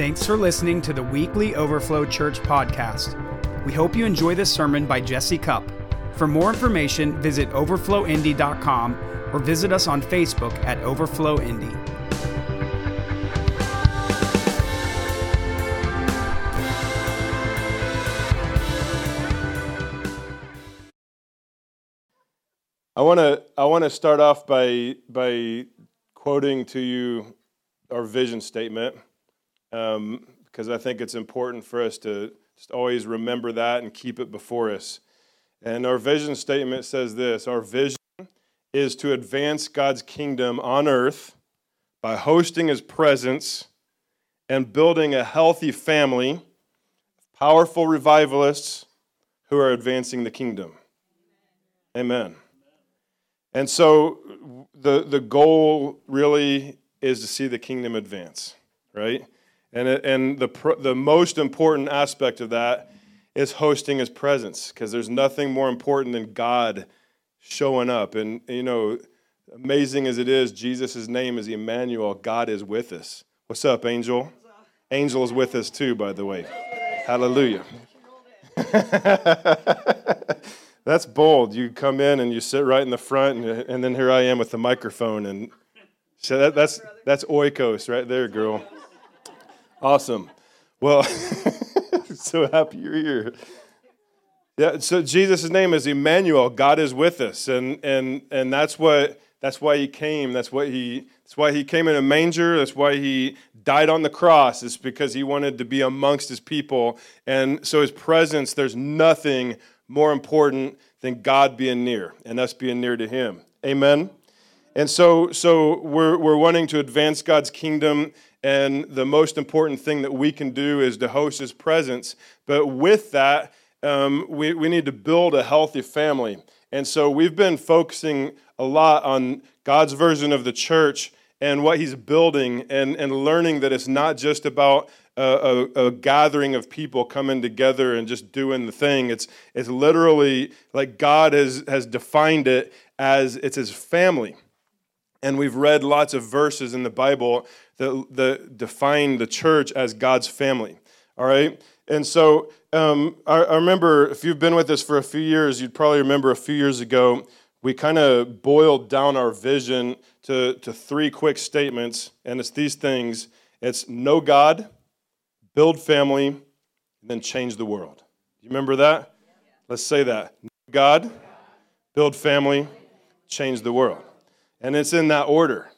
Thanks for listening to the weekly Overflow Church podcast. We hope you enjoy this sermon by Jesse Cupp. For more information, visit overflowindy.com or visit us on Facebook at Overflow Indy. I want to I want to start off by by quoting to you our vision statement um, because I think it's important for us to just always remember that and keep it before us. And our vision statement says this: Our vision is to advance God's kingdom on earth by hosting His presence and building a healthy family, of powerful revivalists who are advancing the kingdom. Amen. And so the, the goal really is to see the kingdom advance, right? And, and the, the most important aspect of that is hosting his presence, because there's nothing more important than God showing up. And, you know, amazing as it is, Jesus' name is Emmanuel. God is with us. What's up, Angel? Angel is with us too, by the way. Hallelujah. That's bold. You come in and you sit right in the front, and, and then here I am with the microphone. And so that, that's, that's oikos right there, girl. Awesome. Well, so happy you're here. Yeah, so Jesus' name is Emmanuel. God is with us. And, and, and that's, what, that's why he came. That's, what he, that's why he came in a manger. That's why he died on the cross. It's because he wanted to be amongst his people. And so his presence, there's nothing more important than God being near and us being near to Him. Amen. And so, so we're, we're wanting to advance God's kingdom, and the most important thing that we can do is to host His presence. But with that, um, we, we need to build a healthy family. And so we've been focusing a lot on God's version of the church and what He's building, and, and learning that it's not just about a, a, a, gathering of people coming together and just doing the thing. It's, it's literally like God has, has defined it as it's his family. And we've read lots of verses in the Bible that, that define the church as God's family. All right? And so um, I, I remember if you've been with us for a few years, you'd probably remember a few years ago, we kind of boiled down our vision to, to three quick statements. And it's these things it's know God build family, and then change the world. You remember that? Let's say that. Know God, build family, change the world. And it's in that order.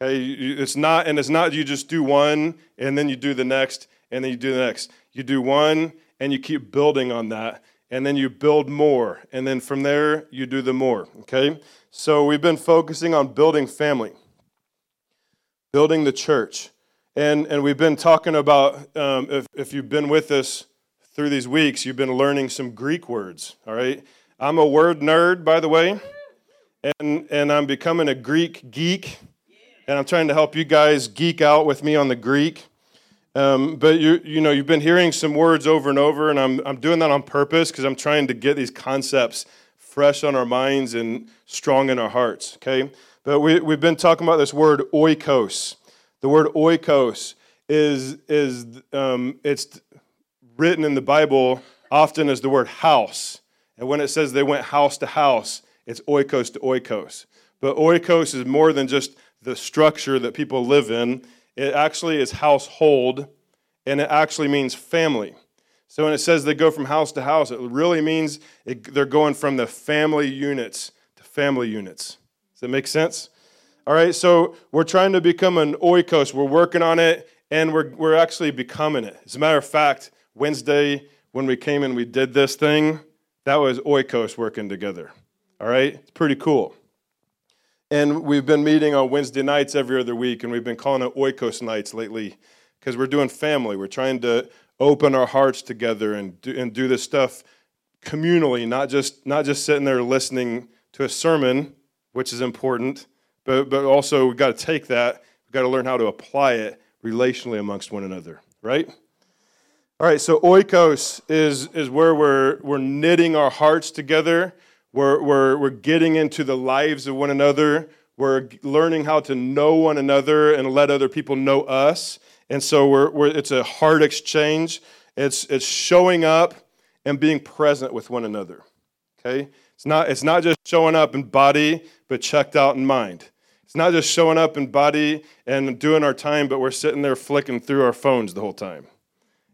Okay, it's not, and it's not you just do one and then you do the next and then you do the next. You do one and you keep building on that and then you build more and then from there you do the more. Okay, so we've been focusing on building family, building the church. And, and we've been talking about, um, if, if you've been with us through these weeks, you've been learning some Greek words, all right? I'm a word nerd, by the way, and, and I'm becoming a Greek geek, and I'm trying to help you guys geek out with me on the Greek. Um, but you, you know, you've been hearing some words over and over, and I'm, I'm doing that on purpose because I'm trying to get these concepts fresh on our minds and strong in our hearts, okay? But we, we've been talking about this word oikos. The word oikos is, is um, it's written in the Bible often as the word house. And when it says they went house to house, it's oikos to oikos. But oikos is more than just the structure that people live in, it actually is household, and it actually means family. So when it says they go from house to house, it really means it, they're going from the family units to family units. Does that make sense? All right, so we're trying to become an oikos. We're working on it, and we're, we're actually becoming it. As a matter of fact, Wednesday, when we came and we did this thing, that was oikos working together. All right, it's pretty cool. And we've been meeting on Wednesday nights every other week, and we've been calling it oikos nights lately because we're doing family. We're trying to open our hearts together and do, and do this stuff communally, not just, not just sitting there listening to a sermon, which is important but, but also we've got to take that, we've got to learn how to apply it relationally amongst one another, right? All right, so oikos is, is where we're, we're knitting our hearts together. We're, we're, we're getting into the lives of one another. We're learning how to know one another and let other people know us. And so we're, we're, it's a heart exchange. It's, it's showing up and being present with one another. Okay? It's not, it's not just showing up in body, but checked out in mind. It's not just showing up in body and doing our time, but we're sitting there flicking through our phones the whole time.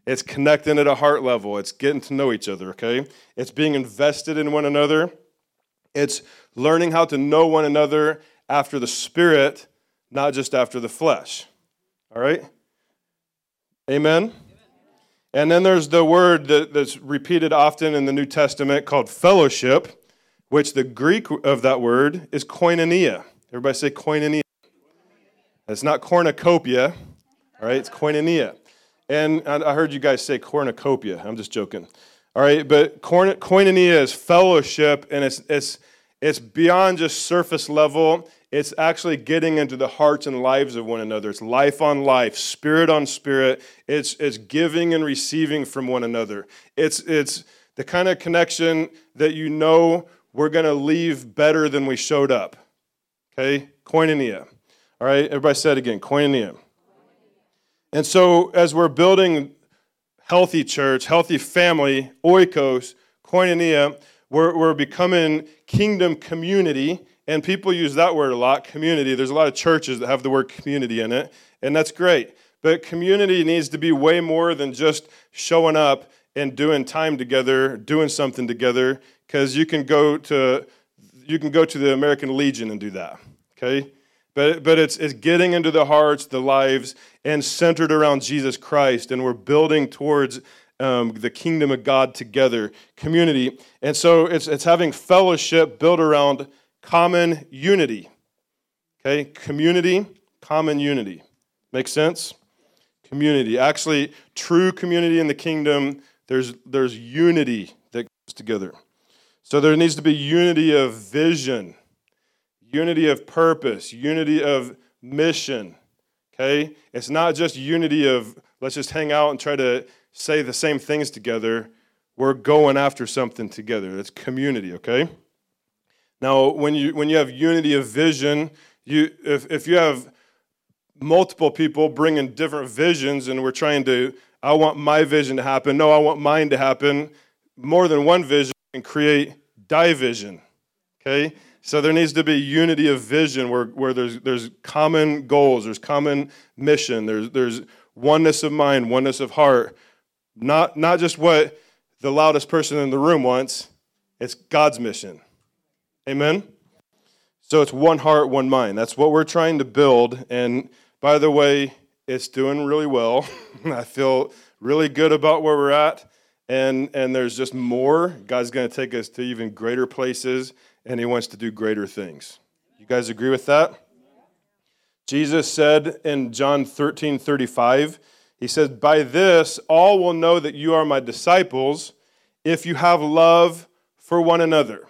It's connecting at a heart level. It's getting to know each other, okay? It's being invested in one another. It's learning how to know one another after the Spirit, not just after the flesh. All right? Amen? And then there's the word that, that's repeated often in the New Testament called fellowship, which the Greek of that word is koinonia. Everybody say koinonia. It's not cornucopia, all right? It's koinonia. And I heard you guys say cornucopia. I'm just joking. All right, but koinonia is fellowship, and it's, it's, it's beyond just surface level. It's actually getting into the hearts and lives of one another. It's life on life, spirit on spirit. It's, it's giving and receiving from one another. It's, it's the kind of connection that you know we're going to leave better than we showed up. Okay? Koinonia. All right, everybody said again koinonia. And so, as we're building healthy church, healthy family, oikos, koinonia, we're, we're becoming kingdom community. And people use that word a lot community. There's a lot of churches that have the word community in it, and that's great. But community needs to be way more than just showing up and doing time together, doing something together, because you can go to you can go to the American Legion and do that. Okay? But, but it's, it's getting into the hearts, the lives, and centered around Jesus Christ. And we're building towards um, the kingdom of God together, community. And so it's, it's having fellowship built around common unity. Okay? Community, common unity. Make sense? Community. Actually, true community in the kingdom, there's, there's unity that together. So there needs to be unity of vision, unity of purpose, unity of mission. Okay? It's not just unity of let's just hang out and try to say the same things together. We're going after something together. It's community, okay? Now, when you when you have unity of vision, you if if you have multiple people bringing different visions and we're trying to I want my vision to happen. No, I want mine to happen. More than one vision and create division. Okay? So there needs to be unity of vision where, where there's, there's common goals, there's common mission, there's, there's oneness of mind, oneness of heart. Not, not just what the loudest person in the room wants, it's God's mission. Amen? So it's one heart, one mind. That's what we're trying to build. And by the way, it's doing really well. I feel really good about where we're at and and there's just more god's going to take us to even greater places and he wants to do greater things. You guys agree with that? Jesus said in john 13 35 he said by this all will know that you are my disciples if you have love for one another.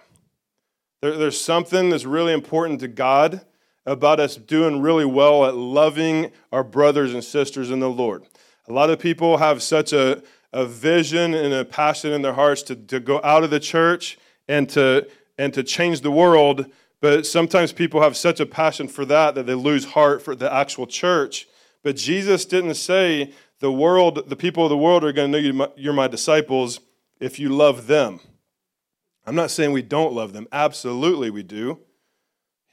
There, there's something that's really important to god about us doing really well at loving our brothers and sisters in the lord. A lot of people have such a a vision and a passion in their hearts to, to go out of the church and to, and to change the world. But sometimes people have such a passion for that that they lose heart for the actual church. But Jesus didn't say the world, the people of the world are going to know you're my disciples if you love them. I'm not saying we don't love them. Absolutely, we do.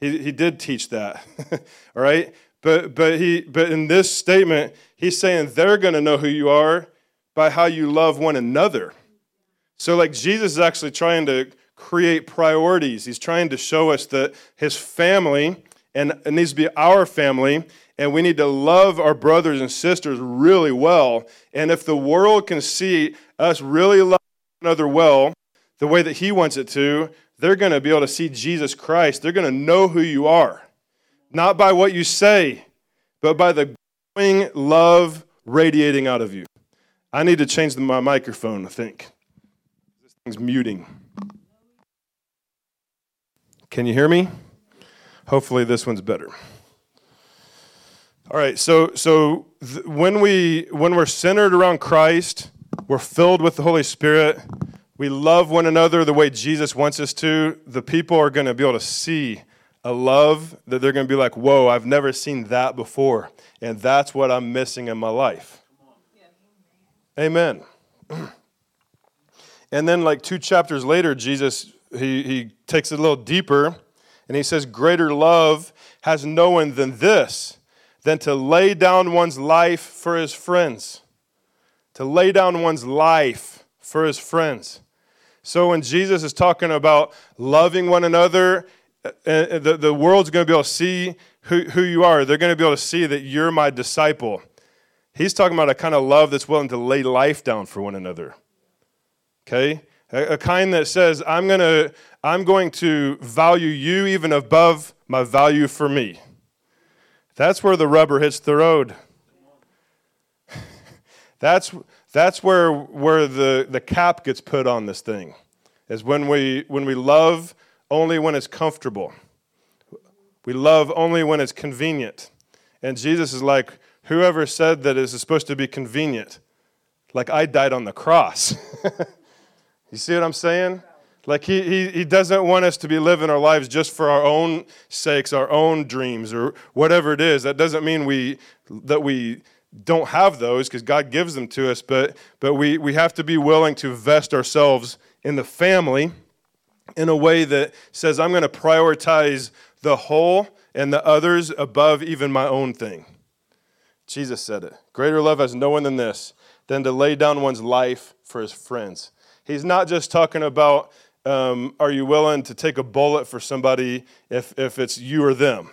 He, he did teach that. All right? But, but, he, but in this statement, he's saying they're going to know who you are by how you love one another. So, like, Jesus is actually trying to create priorities. He's trying to show us that his family, and it needs to be our family, and we need to love our brothers and sisters really well. And if the world can see us really love one another well, the way that he wants it to, they're going to be able to see Jesus Christ. They're going to know who you are, not by what you say, but by the growing love radiating out of you. I need to change my microphone, I think. This thing's muting. Can you hear me? Hopefully, this one's better. All right, so so th- when we when we're centered around Christ, we're filled with the Holy Spirit. We love one another the way Jesus wants us to. The people are going to be able to see a love that they're going to be like, whoa, I've never seen that before. And that's what I'm missing in my life. Amen. And then, like two chapters later, Jesus he, he takes it a little deeper and he says, Greater love has no one than this, than to lay down one's life for his friends. To lay down one's life for his friends. So when Jesus is talking about loving one another, uh, uh, the, the world's going to be able to see who, who you are. They're going to be able to see that you're my disciple. He's talking about a kind of love that's willing to lay life down for one another. Okay? A, kind that says, I'm, gonna, I'm going to value you even above my value for me. That's where the rubber hits the road. that's, that's where, where the, the cap gets put on this thing, is when we, when we love only when it's comfortable. We love only when it's convenient. And Jesus is like, whoever said that it is supposed to be convenient? Like I died on the cross. you see what I'm saying? Like he, he, he doesn't want us to be living our lives just for our own sakes, our own dreams, or whatever it is. That doesn't mean we that we don't have those because God gives them to us, but but we, we have to be willing to vest ourselves in the family in a way that says, I'm going to prioritize the whole and the others above even my own thing. Jesus said it. Greater love has no one than this, than to lay down one's life for his friends. He's not just talking about, um, are you willing to take a bullet for somebody if, if it's you or them?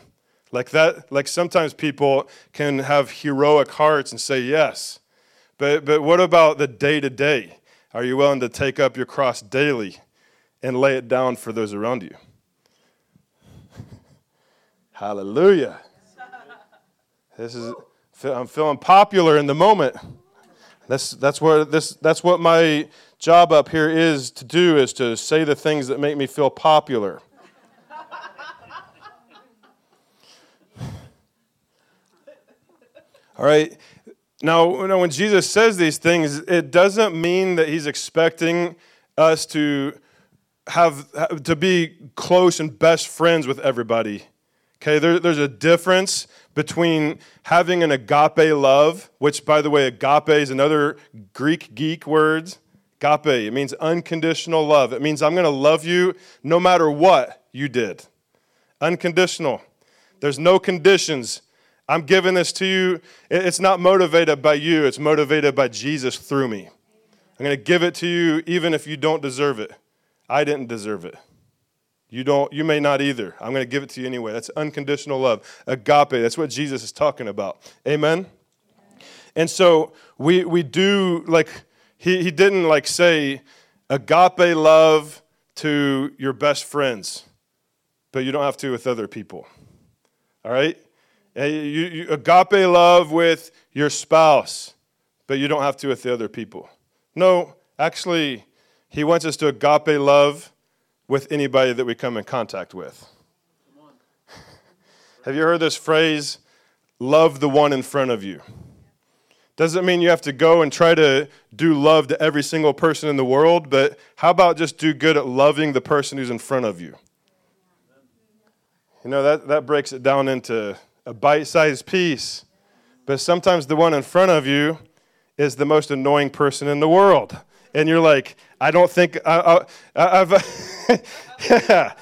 Like that, like sometimes people can have heroic hearts and say yes. But, but what about the day to day? Are you willing to take up your cross daily? and lay it down for those around you. Hallelujah. This is I'm feeling popular in the moment. That's that's what this that's what my job up here is to do is to say the things that make me feel popular. All right. Now, when Jesus says these things, it doesn't mean that he's expecting us to have to be close and best friends with everybody. Okay, there, there's a difference between having an agape love, which, by the way, agape is another Greek geek word. Agape, it means unconditional love. It means I'm going to love you no matter what you did. Unconditional. There's no conditions. I'm giving this to you. It's not motivated by you, it's motivated by Jesus through me. I'm going to give it to you even if you don't deserve it. I didn't deserve it. You don't you may not either. I'm going to give it to you anyway. That's unconditional love. Agape, that's what Jesus is talking about. Amen. And so we we do like he he didn't like say agape love to your best friends, but you don't have to with other people. All right? You, you, agape love with your spouse, but you don't have to with the other people. No, actually, he wants us to agape love with anybody that we come in contact with. Have you heard this phrase, love the one in front of you? Doesn't mean you have to go and try to do love to every single person in the world, but how about just do good at loving the person who's in front of you? You know, that, that breaks it down into a bite sized piece. But sometimes the one in front of you is the most annoying person in the world and you're like, I don't think I, have yeah.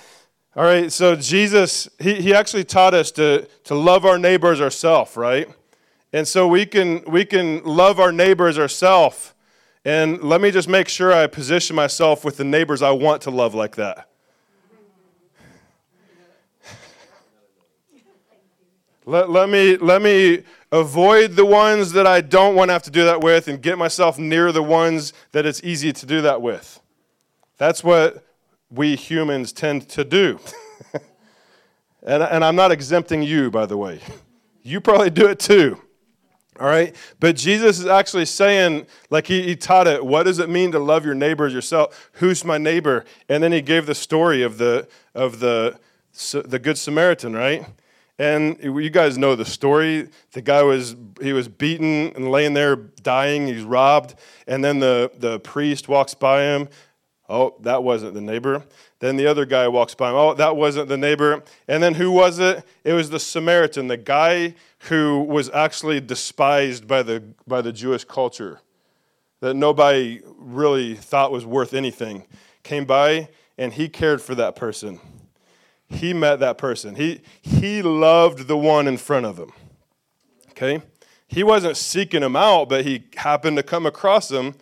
All right, so Jesus, he, he actually taught us to, to love our neighbors ourselves, right? And so we can, we can love our neighbors ourselves. And let me just make sure I position myself with the neighbors I want to love like that. Let, let, me, let me avoid the ones that I don't want to have to do that with and get myself near the ones that it's easy to do that with. That's what we humans tend to do. and, and I'm not exempting you, by the way. You probably do it too. All right? But Jesus is actually saying, like he, he taught it, what does it mean to love your neighbor as yourself? Who's my neighbor? And then he gave the story of the, of the, the Good Samaritan, right? And you guys know the story. The guy was he was beaten and laying there dying. He's robbed, and then the the priest walks by him. Oh, that wasn't the neighbor. Then the other guy walks by him. Oh, that wasn't the neighbor. And then who was it? It was the Samaritan, the guy who was actually despised by the, by the Jewish culture, that nobody really thought was worth anything. Came by and he cared for that person. He met that person. He, he loved the one in front of him. Okay? He wasn't seeking him out, but he happened to come across him,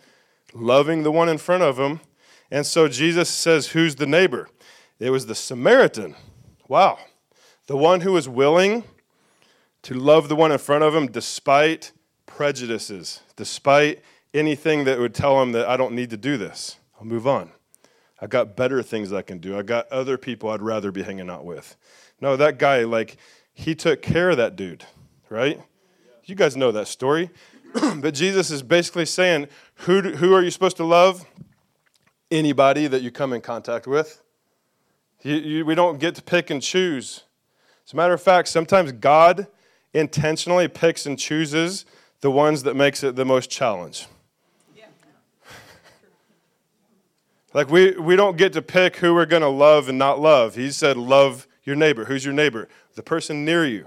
loving the one in front of him and so Jesus says, Who's the neighbor? It was the Samaritan. Wow. The one who was willing to love the one in front of him despite prejudices, despite anything that would tell him that I don't need to do this. I'll move on. I've got better things I can do. I've got other people I'd rather be hanging out with. No, that guy, like, he took care of that dude, right? You guys know that story. but Jesus is basically saying, who, do, who are you supposed to love? anybody that you come in contact with. You, you, we don't get to pick and choose. As a matter of fact, sometimes God intentionally picks and chooses the ones that makes it the most challenge. like we, we don't get to pick who we're going to love and not love. He said, love your neighbor. Who's your neighbor? The person near you,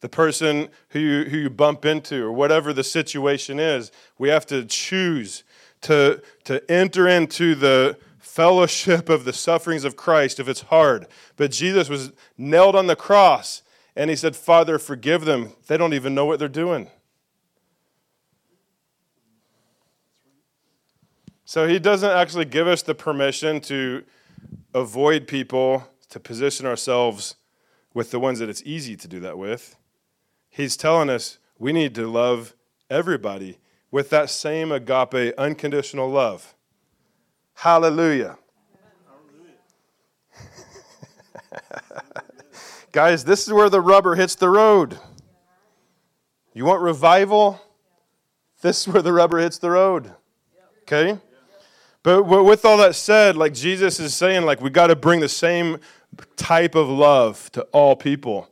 the person who you, who you bump into, or whatever the situation is. We have to choose to, to enter into the fellowship of the sufferings of Christ if it's hard. But Jesus was nailed on the cross and he said, Father, forgive them. They don't even know what they're doing. So he doesn't actually give us the permission to avoid people, to position ourselves with the ones that it's easy to do that with. He's telling us we need to love everybody with that same agape, unconditional love. Hallelujah. Guys, this is where the rubber hits the road. You want revival? This is where the rubber hits the road. Okay? But with all that said, like Jesus is saying, like we got to bring the same type of love to all people.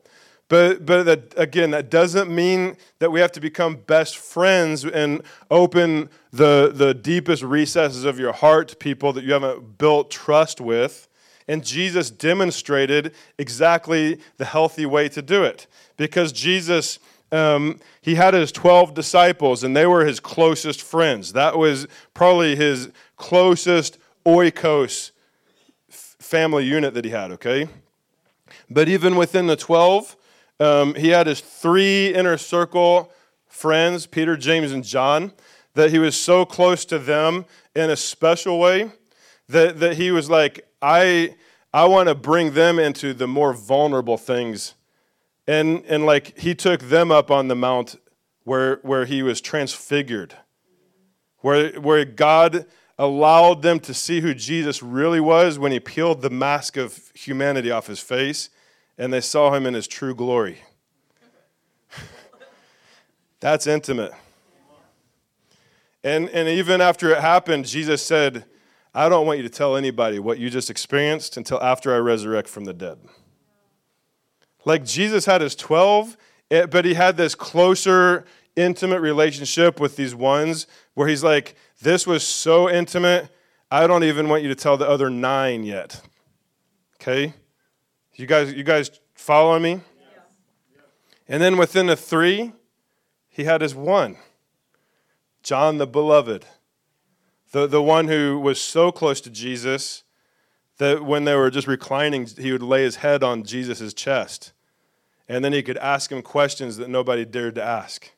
But, but that, again, that doesn't mean that we have to become best friends and open the, the deepest recesses of your heart to people that you haven't built trust with. And Jesus demonstrated exactly the healthy way to do it. Because Jesus, um, he had his 12 disciples, and they were his closest friends. That was probably his closest oikos family unit that he had, okay? But even within the 12, um, he had his three inner circle friends, Peter, James, and John, that he was so close to them in a special way that, that he was like, I, I want to bring them into the more vulnerable things. And, and like he took them up on the mount where, where he was transfigured, where, where God allowed them to see who Jesus really was when he peeled the mask of humanity off his face and they saw him in his true glory. That's intimate. And, and even after it happened, Jesus said, I don't want you to tell anybody what you just experienced until after I resurrect from the dead. Like Jesus had his 12, eh, but he had this closer, intimate relationship with these ones where he's like, This was so intimate, I don't even want you to tell the other nine yet. Okay? You guys, you guys following me? And then within the three, he had his one John the beloved, the, the one who was so close to Jesus that when they were just reclining, he would lay his head on Jesus' chest. And then he could ask him questions that nobody dared to ask.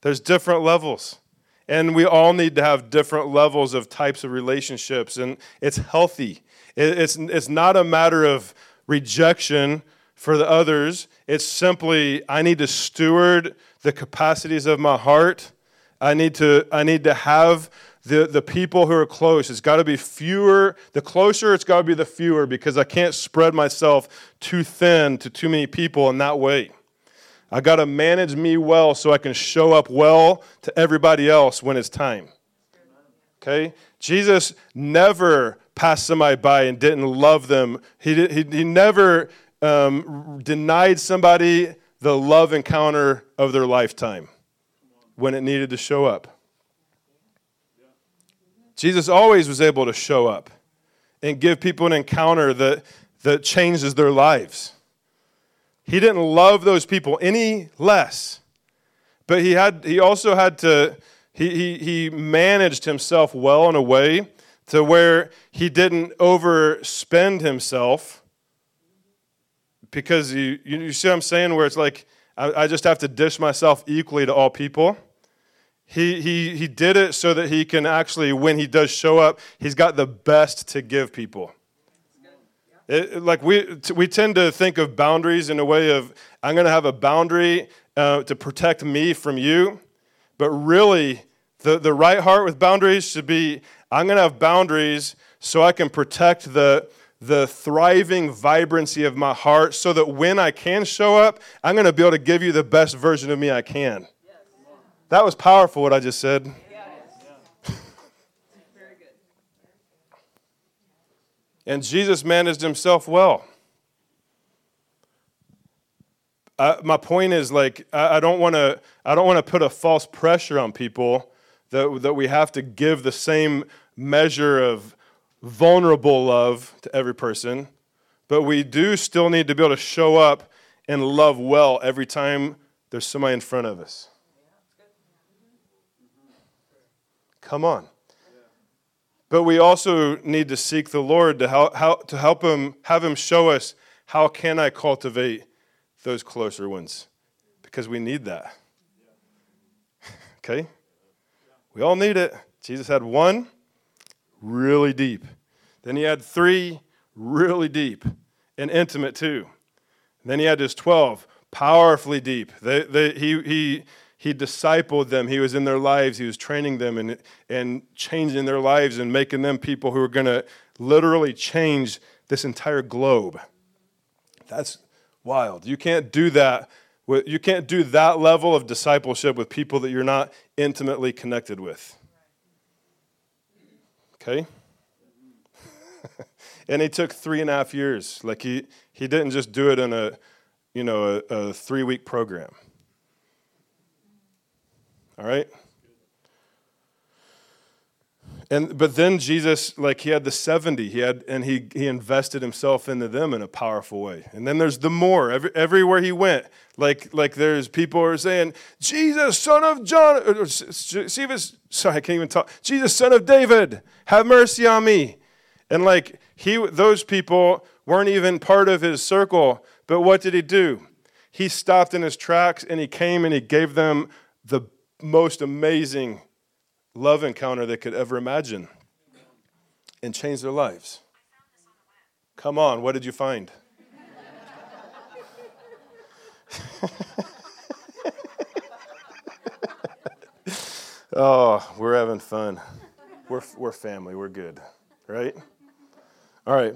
There's different levels. And we all need to have different levels of types of relationships. And it's healthy. It's, it's not a matter of rejection for the others. It's simply, I need to steward the capacities of my heart. I need to, I need to have the, the people who are close. It's got to be fewer. The closer, it's got to be the fewer because I can't spread myself too thin to too many people in that way. I got to manage me well so I can show up well to everybody else when it's time. Okay? Jesus never passed somebody by and didn't love them. He, did, he, he never um, denied somebody the love encounter of their lifetime when it needed to show up. Jesus always was able to show up and give people an encounter that, that changes their lives. He didn't love those people any less. But he, had, he also had to, he, he, he managed himself well in a way to where he didn't overspend himself because you, you, see what I'm saying? Where it's like, I, I just have to dish myself equally to all people. He, he, he did it so that he can actually, when he does show up, he's got the best to give people. It, like we, we tend to think of boundaries in a way of, I'm going to have a boundary uh, to protect me from you. But really, the, the right heart with boundaries should be, I'm going to have boundaries so I can protect the, the thriving vibrancy of my heart so that when I can show up, I'm going to be able to give you the best version of me I can. That was powerful, what I just said. and Jesus managed himself well. My point is like I, I don't want to I don't want to put a false pressure on people that that we have to give the same measure of vulnerable love to every person, but we do still need to be able to show up and love well every time there's somebody in front of us. Come on. But we also need to seek the Lord to help, to help him, have him show us how can I cultivate those closer ones? Because we need that. Okay? We all need it. Jesus had one really deep. Then he had three really deep and intimate too. And then he had his 12 powerfully deep. They, they, he, he, he discipled them. He was in their lives. He was training them and, and changing their lives and making them people who are going to literally change this entire globe. That's wild. You can't do that. With, you can't do that level of discipleship with people that you're not intimately connected with. Okay? and it took three and a half years. Like he, he didn't just do it in a, you know, a, a three week program. All right? And but then Jesus, like he had the 70, he had and he he invested himself into them in a powerful way. And then there's the more. Every, everywhere he went, like like there's people are saying, Jesus, son of John, or, Jesus, sorry, I can't even talk. Jesus, son of David, have mercy on me. And like he those people weren't even part of his circle, but what did he do? He stopped in his tracks and he came and he gave them the most amazing love encounter they could ever imagine and change their lives. Come on, what did you find? oh, we're having fun. We're, we're family. We're good, right? All right.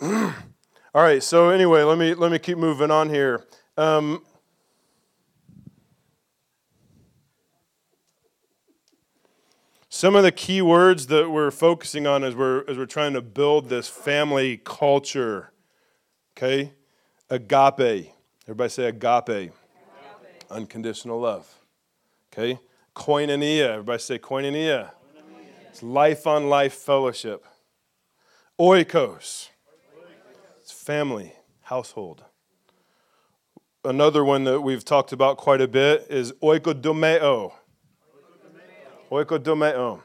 All right. So anyway, let me let me keep moving on here. Um, Some of the key words that we're focusing on as we're, as we're trying to build this family culture, okay? Agape. Everybody say agape. agape. Unconditional love. Okay? Koinonia. Everybody say koinonia. koinonia. It's life on life fellowship. Oikos. It's family, household. Another one that we've talked about quite a bit is oikodomeo. Oikodomeo. All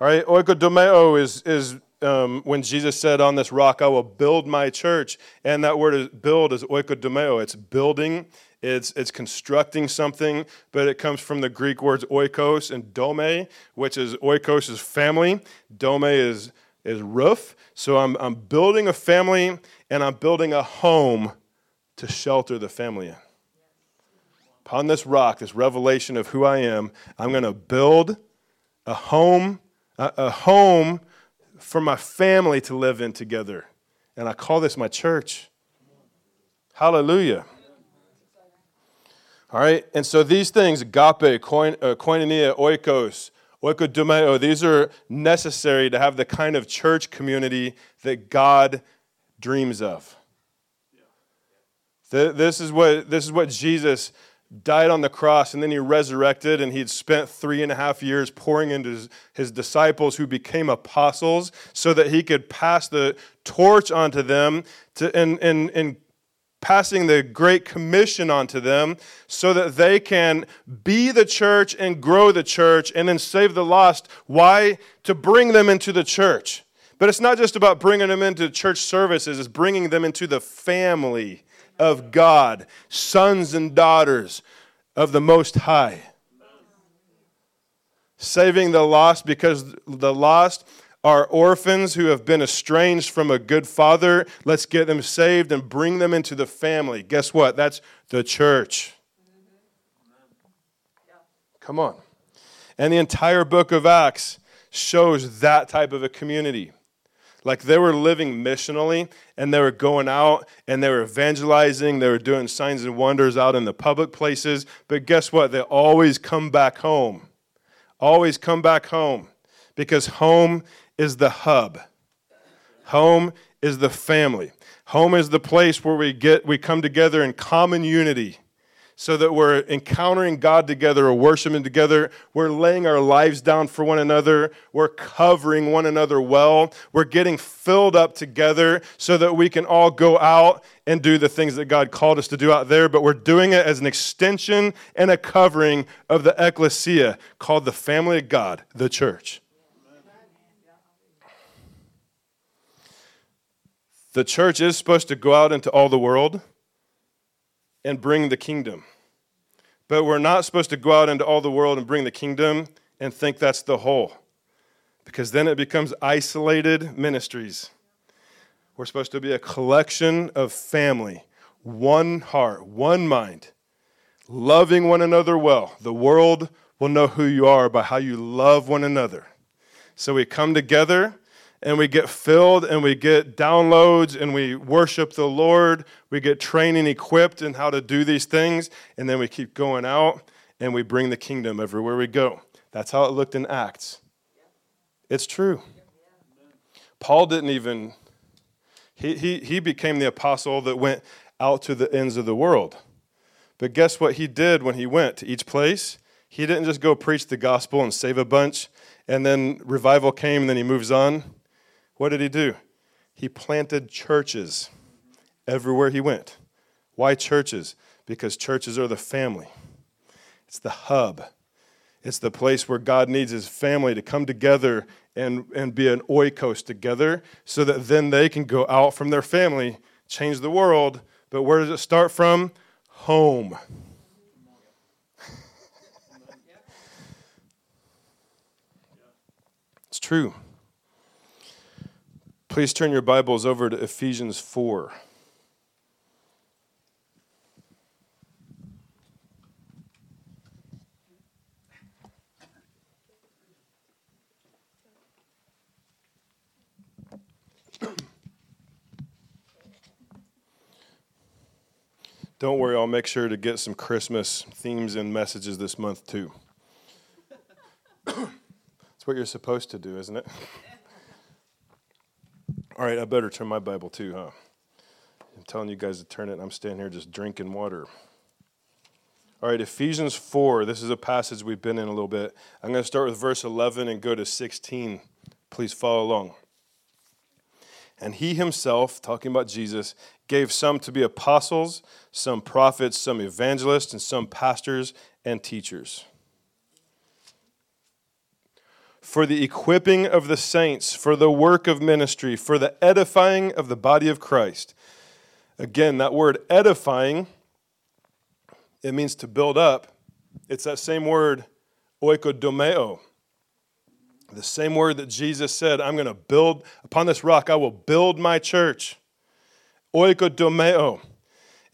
right, oikodomeo is, is um, when Jesus said, On this rock I will build my church. And that word is build is oikodomeo. It's building, it's, it's constructing something, but it comes from the Greek words oikos and dome, which is oikos is family, dome is, is roof. So I'm, I'm building a family and I'm building a home to shelter the family in. Upon this rock, this revelation of who I am, I'm going to build a home, a, a home for my family to live in together. And I call this my church. Hallelujah. All right, and so these things, agape, koin, uh, koinonia, oikos, oikodomeo, these are necessary to have the kind of church community that God dreams of. This is what, this is what Jesus died on the cross and then he resurrected and he'd spent three and a half years pouring into his, his, disciples who became apostles so that he could pass the torch onto them to, and, and, and passing the Great Commission onto them so that they can be the church and grow the church and then save the lost. Why? To bring them into the church. But it's not just about bringing them into church services, it's bringing them into the family of God, sons and daughters of the Most High. Saving the lost because the lost are orphans who have been estranged from a good father. Let's get them saved and bring them into the family. Guess what? That's the church. Come on. And the entire book of Acts shows that type of a community. Like they were living missionally and they were going out and they were evangelizing, they were doing signs and wonders out in the public places. But guess what? They always come back home. Always come back home because home is the hub. Home is the family. Home is the place where we get we come together in common unity so that we're encountering God together or worshiping together. We're laying our lives down for one another. We're covering one another well. We're getting filled up together so that we can all go out and do the things that God called us to do out there, but we're doing it as an extension and a covering of the ecclesia called the family of God, the church. The church is supposed to go out into all the world and bring the kingdom. But we're not supposed to go out into all the world and bring the kingdom and think that's the whole, because then it becomes isolated ministries. We're supposed to be a collection of family, one heart, one mind, loving one another well. The world will know who you are by how you love one another. So we come together and we get filled and we get downloads and we worship the Lord. We get training equipped in how to do these things. And then we keep going out and we bring the kingdom everywhere we go. That's how it looked in Acts. It's true. Paul didn't even, he, he, he became the apostle that went out to the ends of the world. But guess what he did when he went to each place? He didn't just go preach the gospel and save a bunch, and then revival came, and then he moves on. What did he do? He planted churches everywhere he went. Why churches? Because churches are the family, it's the hub. It's the place where God needs his family to come together and, and be an oikos together so that then they can go out from their family, change the world. But where does it start from? Home. It's true. Please turn your Bibles over to Ephesians 4. Don't worry, I'll make sure to get some Christmas themes and messages this month too. That's what you're supposed to do, isn't it? All right, I better turn my Bible too, huh? I'm telling you guys to turn it, I'm standing here just drinking water. All right, Ephesians 4. This is a passage we've been in a little bit. I'm going to start with verse 11 and go to 16. Please follow along. And he himself, talking about Jesus, gave some to be apostles, some prophets, some evangelists, and some pastors and teachers for the equipping of the saints, for the work of ministry, for the edifying of the body of Christ. Again, that word edifying, it means to build up. It's that same word, oikodomeo. The same word that Jesus said, I'm going to build, upon this rock, I will build my church. Oikodomeo.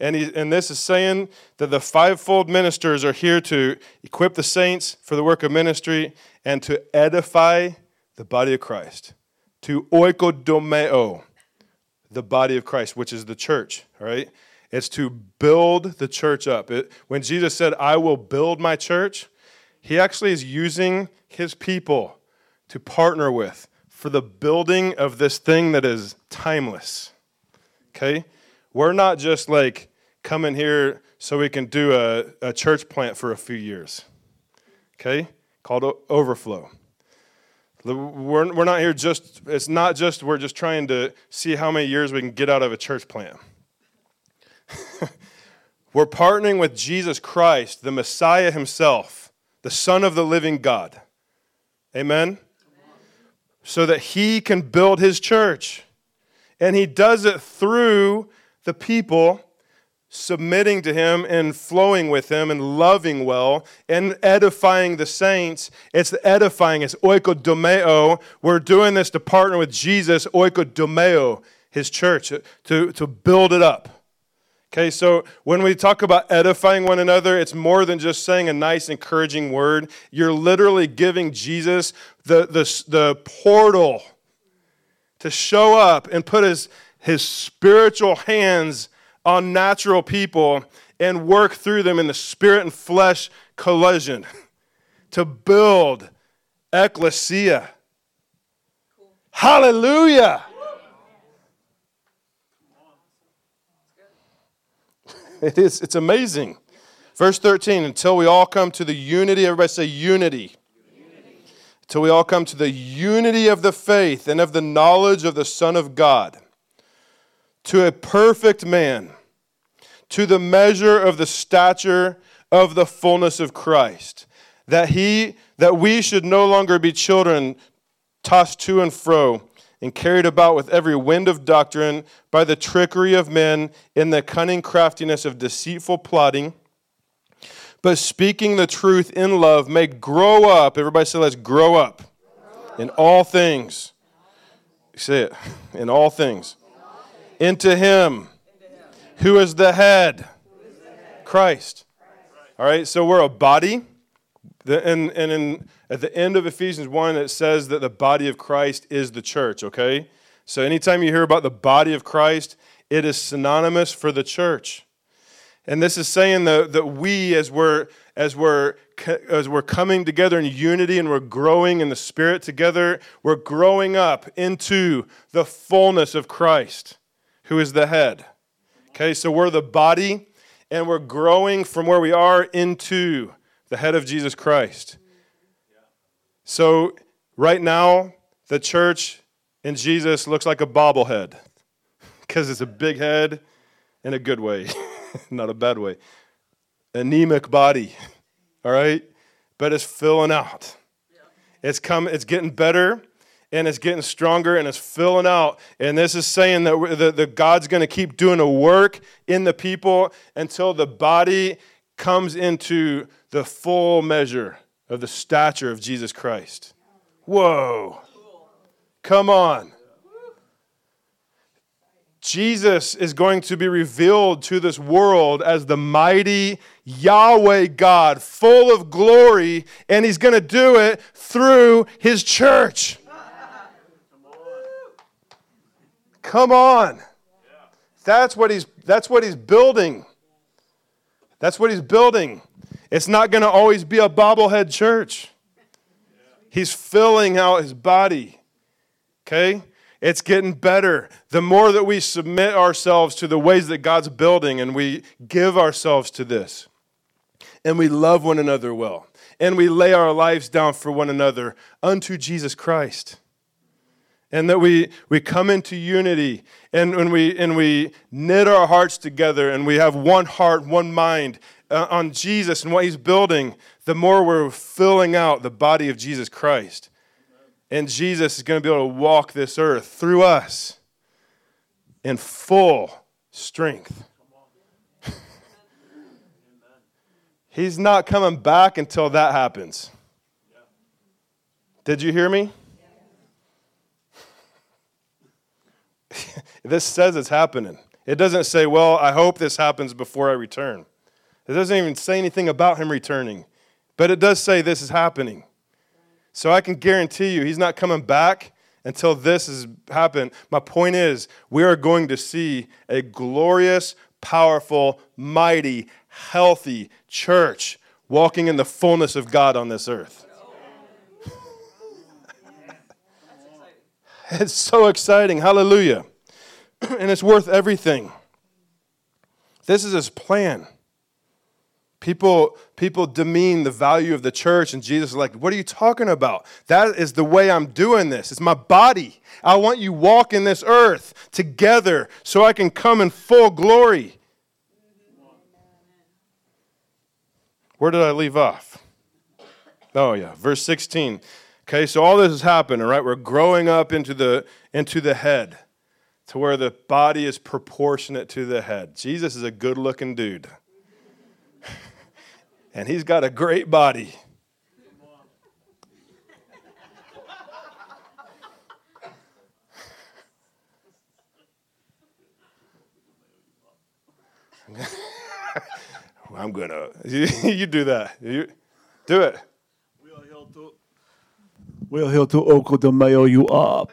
And, he, and this is saying that the fivefold ministers are here to equip the saints for the work of ministry and to edify the body of Christ. To oikodomeo, the body of Christ, which is the church, all right? It's to build the church up. It, when Jesus said, I will build my church, he actually is using his people to partner with for the building of this thing that is timeless. Okay? We're not just like coming here so we can do a, a church plant for a few years. Okay? Called Overflow. We're, we're not here just, it's not just, we're just trying to see how many years we can get out of a church plant. we're partnering with Jesus Christ, the Messiah himself, the Son of the living God. Amen? So that he can build his church. And he does it through the people submitting to him and flowing with him and loving well and edifying the saints. It's edifying, it's oikodomeo. We're doing this to partner with Jesus, oikodomeo, his church, to, to build it up. Okay, so when we talk about edifying one another, it's more than just saying a nice, encouraging word. You're literally giving Jesus the, the, the portal to show up and put his, his spiritual hands on natural people and work through them in the spirit and flesh collision to build ecclesia. Hallelujah. It is, it's amazing. Verse 13, until we all come to the unity, everybody say unity. unity. Until we all come to the unity of the faith and of the knowledge of the Son of God to a perfect man, to the measure of the stature of the fullness of Christ, that he that we should no longer be children tossed to and fro and carried about with every wind of doctrine by the trickery of men in the cunning craftiness of deceitful plotting but speaking the truth in love may grow up everybody say let's grow up in all things. Say it in all things into him who is the head christ. All right so we're a body. And, and in, at the end of ephesians 1 it says that the body of christ is the church okay? So anytime you hear about the body of christ it is synonymous for the church. And this is saying that, that we as we're as we're as we're coming together in unity and we're growing in the spirit together we're growing up into the fullness of christ who is the head. Okay, so we're the body and we're growing from where we are into the head of Jesus Christ. So, right now, the church in Jesus looks like a bobblehead because it's a big head in a good way, not a bad way. Anemic body, all right? But it's filling out. It's come it's getting better and it's getting stronger and it's filling out. And this is saying that the, God's going to keep doing a work in the people until the body comes into the full measure of the stature of Jesus Christ. Whoa. Come on. Jesus is going to be revealed to this world as the mighty Yahweh God, full of glory, and he's going to do it through his church. Come on. That's what he's that's what he's building. That's what he's building. It's not going to always be a bobblehead church. He's filling out his body. Okay? It's getting better. The more that we submit ourselves to the ways that God's building and we give ourselves to this, and we love one another well, and we lay our lives down for one another unto Jesus Christ and that we, we come into unity and, and, we, and we knit our hearts together and we have one heart, one mind uh, on Jesus and what he's building, the more we're filling out the body of Jesus Christ. And Jesus is going to be able to walk this earth through us in full strength. He's not coming back until that happens. Did you hear me? this says it's happening. It doesn't say, well, I hope this happens before I return. It doesn't even say anything about him returning. But it does say this is happening. So I can guarantee you he's not coming back until this has happened. My point is, we are going to see a glorious, powerful, mighty, healthy church walking in the fullness of God on this earth. It's so exciting. Hallelujah. and it's worth everything. This is his plan. People, people demean the value of the church, and Jesus is like, What are you talking about? That is the way I'm doing this. It's my body. I want you walking this earth together so I can come in full glory. Where did I leave off? Oh, yeah, verse 16. Okay, so all this is happening, right? We're growing up into the, into the head to where the body is proportionate to the head. Jesus is a good looking dude and he's got a great body. I'm gonna. You, you, do that. You do it. We are here to. We are here to oikodomeo you up.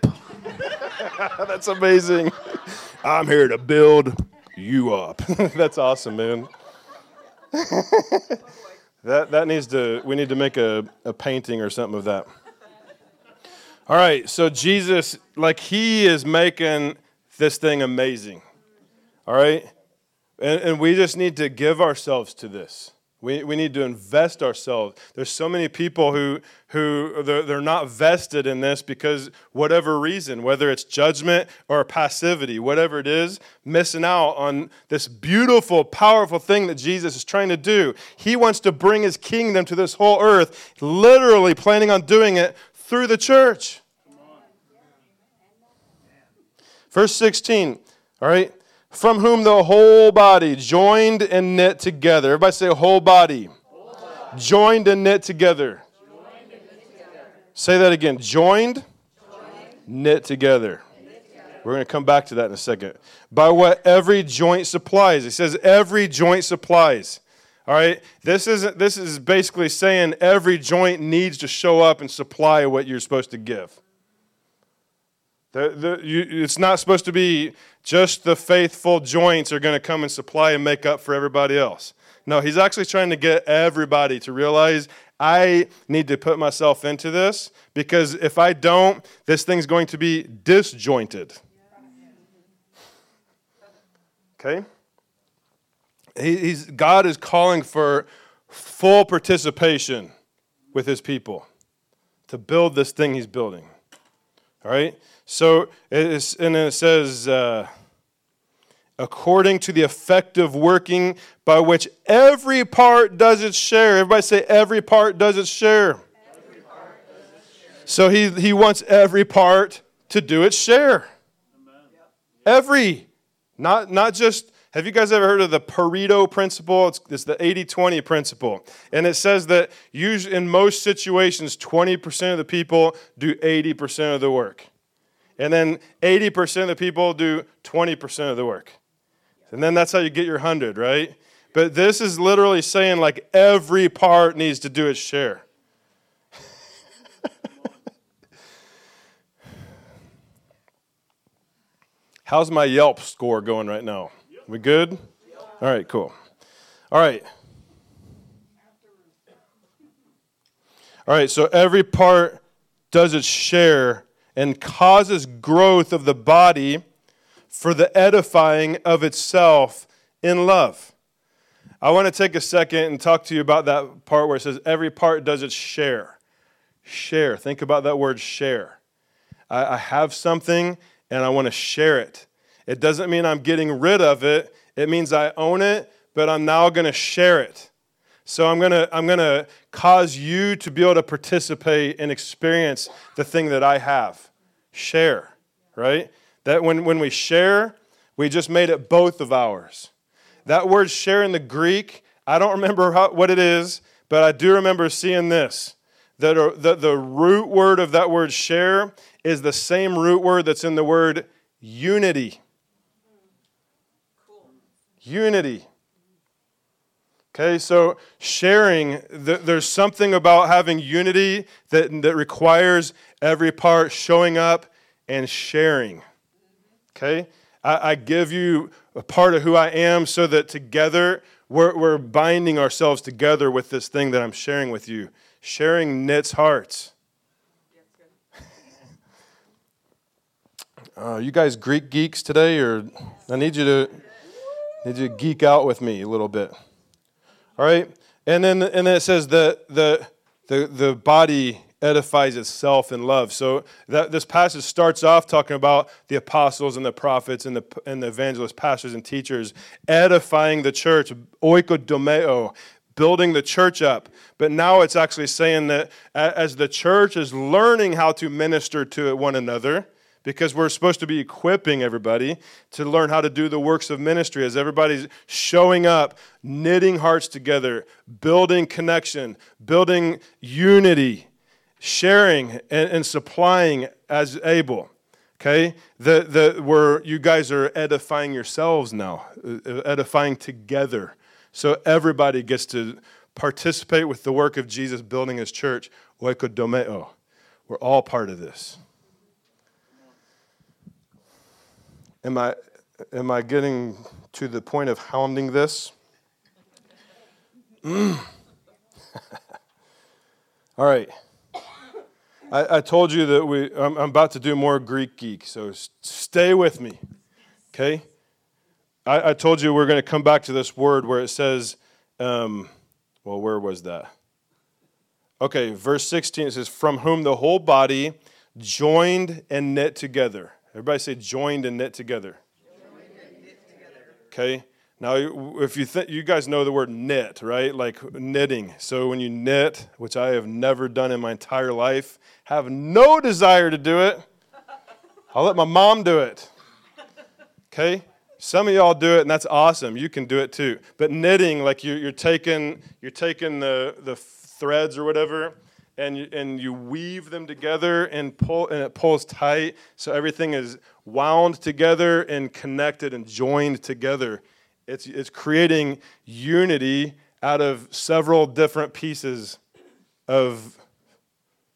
That's amazing. I'm here to build you up. That's awesome, man. That, that needs to, we need to make a, a painting or something of that. All right, so Jesus, like, he is making this thing amazing. All right? And, and we just need to give ourselves to this. We, we need to invest ourselves. There's so many people who, who they're, they're not vested in this because whatever reason, whether it's judgment or passivity, whatever it is, missing out on this beautiful, powerful thing that Jesus is trying to do. He wants to bring his kingdom to this whole earth, literally planning on doing it through the church. Verse 16, all right? From whom the whole body, joined and knit together. Everybody say, whole body. Whole body. Joined and knit together. And knit together. Say that again. Joined, Joined. knit together. We're going to come back to that in a second. By what every joint supplies. It says every joint supplies. All right? This isn't this is basically saying every joint needs to show up and supply what you're supposed to give. The, the, you, it's not supposed to be just the faithful joints are going to come and supply and make up for everybody else. No, he's actually trying to get everybody to realize I need to put myself into this because if I don't, this thing's going to be disjointed. Okay? He's, God is calling for full participation with his people to build this thing he's building. All right? So, it's, and it says, uh, according to the effective working by which every part does its share. Everybody say, every part does its share. Does its share. So, he, he wants every part to do its share. Amen. Every. Not, not just, have you guys ever heard of the Pareto principle? It's, it's the 80 20 principle. And it says that usually in most situations, 20% of the people do 80% of the work and then 80% of the people do 20% of the work. And then that's how you get your 100, right? But this is literally saying like every part needs to do its share. How's my Yelp score going right now? We good? All right, cool. All right. All right, so every part does its share and causes growth of the body for the edifying of itself in love. I want to take a second and talk to you about that part where it says every part does its share. Share. Think about that word share. I, I have something and I want to share it. It doesn't mean I'm getting rid of it, it means I own it, but I'm now going to share it. So I'm going to I'm going to cause you to be able to participate and experience the thing that I have share, right? That when, when we share, we just made it both of ours. That word share in the Greek, I don't remember how, what it is, but I do remember seeing this. That the, the root word of that word share is the same root word that's in the word unity. Cool. Unity. Okay, so sharing, there's something about having unity that, that requires every part showing up and sharing. Okay? I, I give you a part of who I am so that together we're, we're binding ourselves together with this thing that I'm sharing with you. Sharing knits hearts. Uh, you guys Greek geeks today, or I need you to need you to geek out with me a little bit. All right? And then and then it says the the the the body edifies itself in love. So that this passage starts off talking about the apostles and the prophets and the and the evangelists, pastors and teachers edifying the church, oikodomeo, building the church up. But now it's actually saying that as the church is learning how to minister to one another, because we're supposed to be equipping everybody to learn how to do the works of ministry as everybody's showing up, knitting hearts together, building connection, building unity, sharing and, and supplying as able. Okay, the the where you guys are edifying yourselves now, uh, edifying together, so everybody gets to participate with the work of Jesus building His church. Oikodomeo, we're all part of this. Am I, am I getting to the point of hounding this? Mm. All right. I, I, told you that we, I'm, I'm, about to do more Greek geek, so stay with me. Okay? I, I told you we're going to come back to this word where it says, um, well, where was that? Okay, verse 16 it says, From whom the whole body joined and knit together Everybody say joined and knit together. Okay. Now, if you think you guys know the word knit, right? Like knitting. So when you knit, which I have never done in my entire life, have no desire to do it. I'll let my mom do it. Okay. Some of y'all do it, and that's awesome. You can do it too. But knitting, like you're, you're taking you're taking the the threads or whatever, and and you weave them together and pull and it pulls tight. So everything is wound together and connected and joined together. It's, it's creating unity out of several different pieces of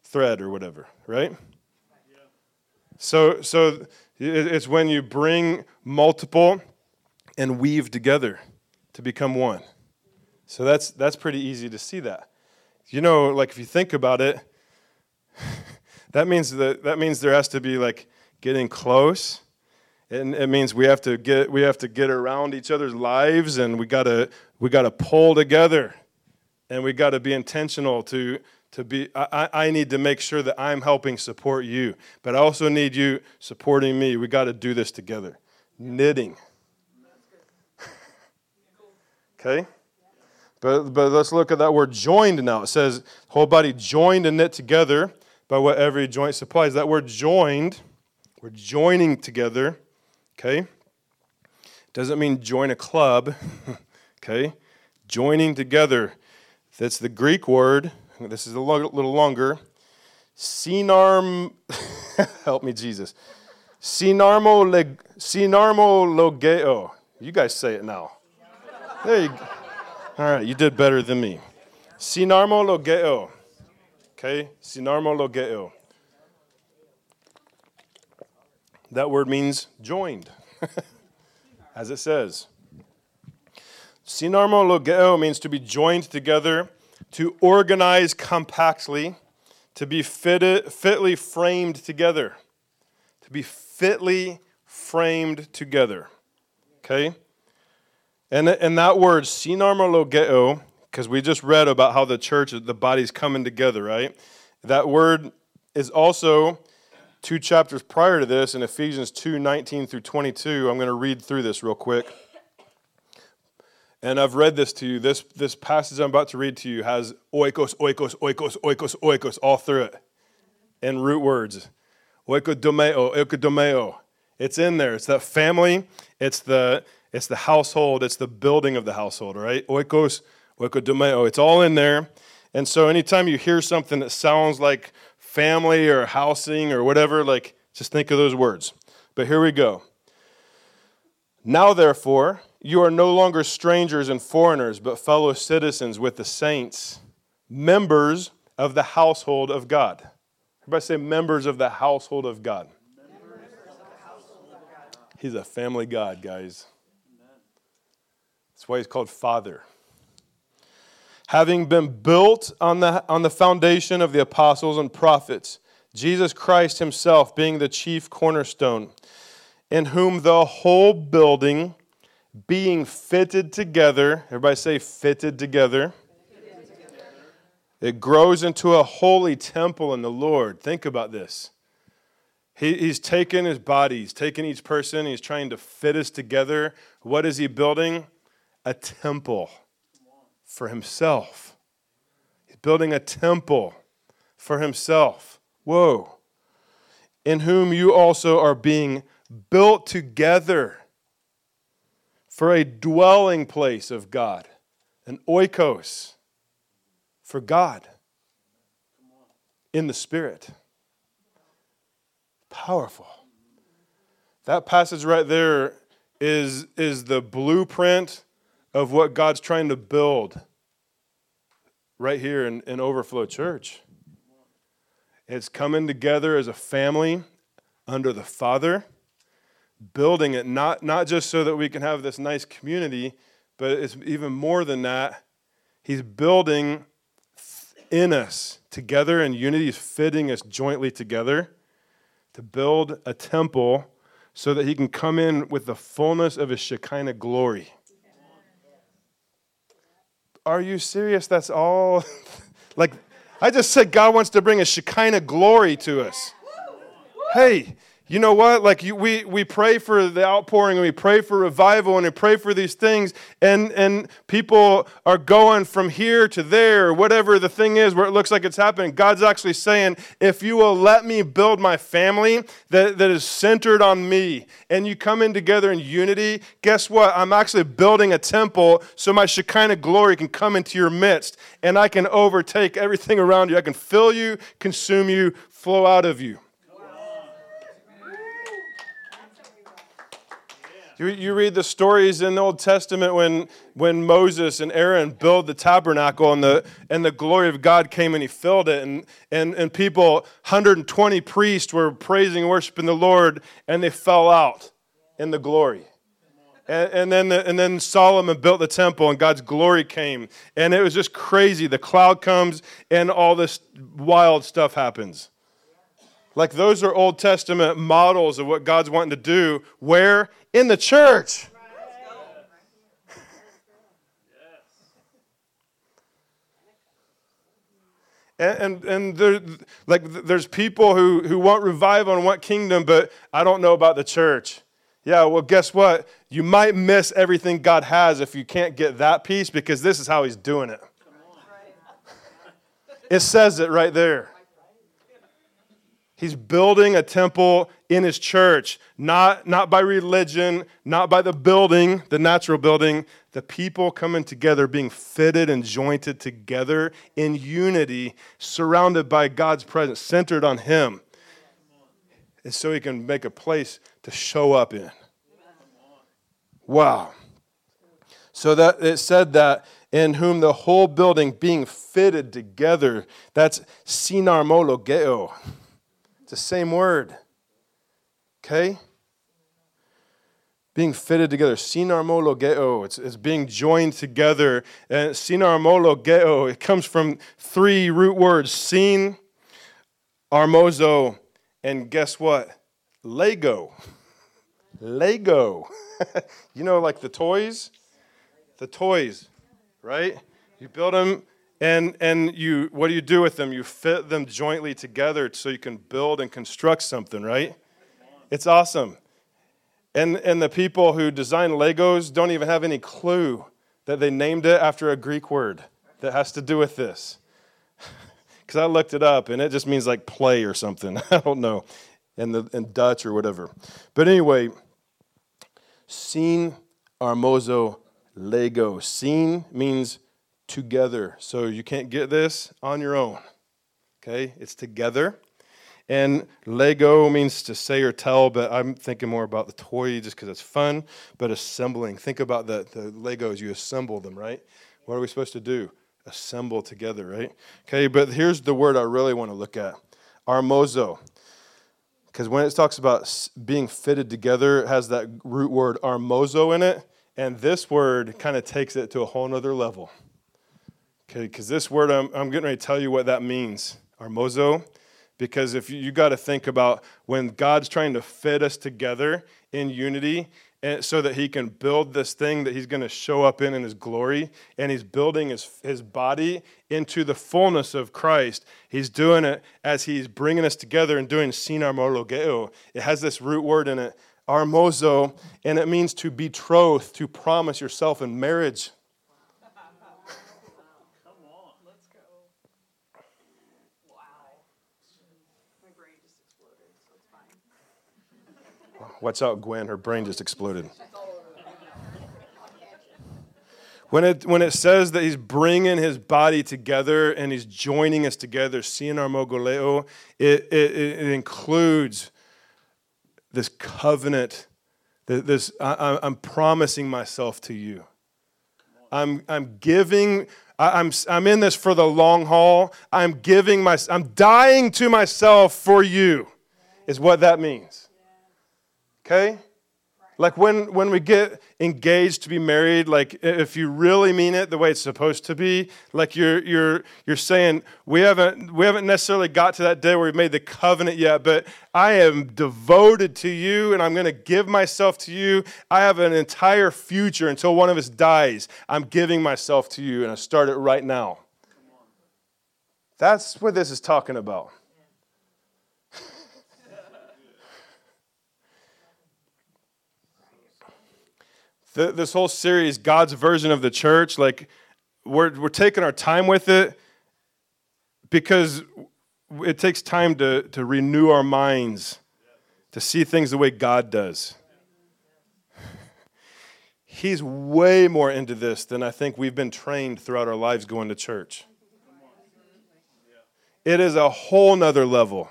thread or whatever right? So so it's when you bring multiple and weave together to become one. So that's that's pretty easy to see that you know, like if you think about it, that means that that means there has to be like getting close. And it means we have to get we have to get around each other's lives and we gotta we gotta pull together. And we gotta be intentional to to be I, I need to make sure that I'm helping support you. But I also need you supporting me. We gotta do this together. Knitting. okay? But, but let's look at that word joined now. It says, whole body joined and knit together by what every joint supplies. That word joined, we're joining together, okay? Doesn't mean join a club, okay? Joining together. That's the Greek word. This is a little longer. Sinarm, help me, Jesus. Sinarmo, leg, synarmologeo. You guys say it now. There you go. All right, you did better than me. Synarmologeo. Okay, synarmologeo. That word means joined, as it says. Synarmologeo means to be joined together, to organize compactly, to be fitted, fitly framed together. To be fitly framed together. Okay? And, and that word, synarmologeo, because we just read about how the church, the body's coming together, right? That word is also two chapters prior to this in Ephesians 2 19 through 22. I'm going to read through this real quick. And I've read this to you. This, this passage I'm about to read to you has oikos, oikos, oikos, oikos, oikos all through it in root words. Oikodomeo, oikodomeo. It's in there. It's that family. It's the it's the household, it's the building of the household, right? Oikos, oikodomeo, it's all in there. And so anytime you hear something that sounds like family or housing or whatever, like just think of those words. But here we go. Now, therefore, you are no longer strangers and foreigners, but fellow citizens with the saints, members of the household of God. Everybody say, members of the household of God. Household of God. He's a family God, guys. That's why he's called Father. Having been built on the, on the foundation of the apostles and prophets, Jesus Christ himself being the chief cornerstone, in whom the whole building being fitted together. Everybody say fitted together. It grows into a holy temple in the Lord. Think about this. He, he's taken his body, he's taken each person, he's trying to fit us together. What is he building? A temple for himself. He's building a temple for himself. Whoa. In whom you also are being built together for a dwelling place of God, an oikos for God in the Spirit. Powerful. That passage right there is, is the blueprint of what God's trying to build right here in, in Overflow Church. It's coming together as a family under the Father, building it not, not just so that we can have this nice community, but it's even more than that. He's building in us together in unity, He's fitting us jointly together to build a temple so that He can come in with the fullness of His Shekinah glory. Are you serious? That's all? like, I just said God wants to bring a Shekinah glory to us. Hey, you know what? Like you, we, we pray for the outpouring and we pray for revival and we pray for these things, and, and people are going from here to there, whatever the thing is where it looks like it's happening. God's actually saying, if you will let me build my family that, that is centered on me, and you come in together in unity, guess what? I'm actually building a temple so my Shekinah glory can come into your midst and I can overtake everything around you. I can fill you, consume you, flow out of you. You, read the stories in the Old Testament when, when Moses and Aaron built the tabernacle and the, and the glory of God came and he filled it. And, and, and people, 120 priests, were praising and worshiping the Lord and they fell out in the glory. And, and, then the, and then Solomon built the temple, and God's glory came, and it was just crazy. The cloud comes, and all this wild stuff happens. Like those are Old Testament models of what God's wanting to do. Where in the church. And, and, and there, like there's people who, who want revival and want kingdom, but I don't know about the church. Yeah, well, guess what? You might miss everything God has if you can't get that piece because this is how He's doing it. It says it right there. He's building a temple in his church, not, not by religion, not by the building, the natural building, the people coming together, being fitted and jointed together in unity, surrounded by God's presence, centered on Him. And so He can make a place to show up in. Wow. So that it said that in whom the whole building being fitted together, that's synarmologeo the same word. Okay? Being fitted together. Synarmologeo. It's, it's being joined together. And synarmologeo, it comes from three root words Sin, armozo, and guess what? Lego. Lego. you know, like the toys? The toys, right? You build them and, and you, what do you do with them? You fit them jointly together so you can build and construct something, right? It's awesome. And, and the people who design Legos don't even have any clue that they named it after a Greek word that has to do with this. Because I looked it up and it just means like play or something. I don't know, in, the, in Dutch or whatever. But anyway, syn armozo Lego. Syn means together. So you can't get this on your own. Okay? It's together. And Lego means to say or tell, but I'm thinking more about the toy just because it's fun. But assembling, think about the, the Legos, you assemble them, right? What are we supposed to do? Assemble together, right? Okay, but here's the word I really want to look at armozo. Because when it talks about being fitted together, it has that root word armozo in it. And this word kind of takes it to a whole nother level. Okay, because this word, I'm, I'm getting ready to tell you what that means, armozo. Because if you, you got to think about when God's trying to fit us together in unity, and so that he can build this thing that he's going to show up in in his glory. And he's building his, his body into the fullness of Christ. He's doing it as he's bringing us together and doing sin synarmologeo. It has this root word in it, armozo, and it means to betroth, to promise yourself in marriage. What's up, Gwen? Her brain just exploded. When it, when it says that he's bringing his body together and he's joining us together, synarmogoleo, it, it, it includes this covenant. This, I, I'm promising myself to you. I'm, I'm giving, I'm, I'm in this for the long haul. I'm giving my, I'm dying to myself for you, is what that means. Okay? Like when, when we get engaged to be married, like if you really mean it the way it's supposed to be, like you're, you're, you're saying, we haven't, we haven't necessarily got to that day where we've made the covenant yet, but I am devoted to you and I'm going to give myself to you. I have an entire future until one of us dies. I'm giving myself to you and I start it right now. That's what this is talking about. The, this whole series, God's version of the church, like we're, we're taking our time with it because it takes time to, to renew our minds, to see things the way God does. He's way more into this than I think we've been trained throughout our lives going to church. It is a whole nother level.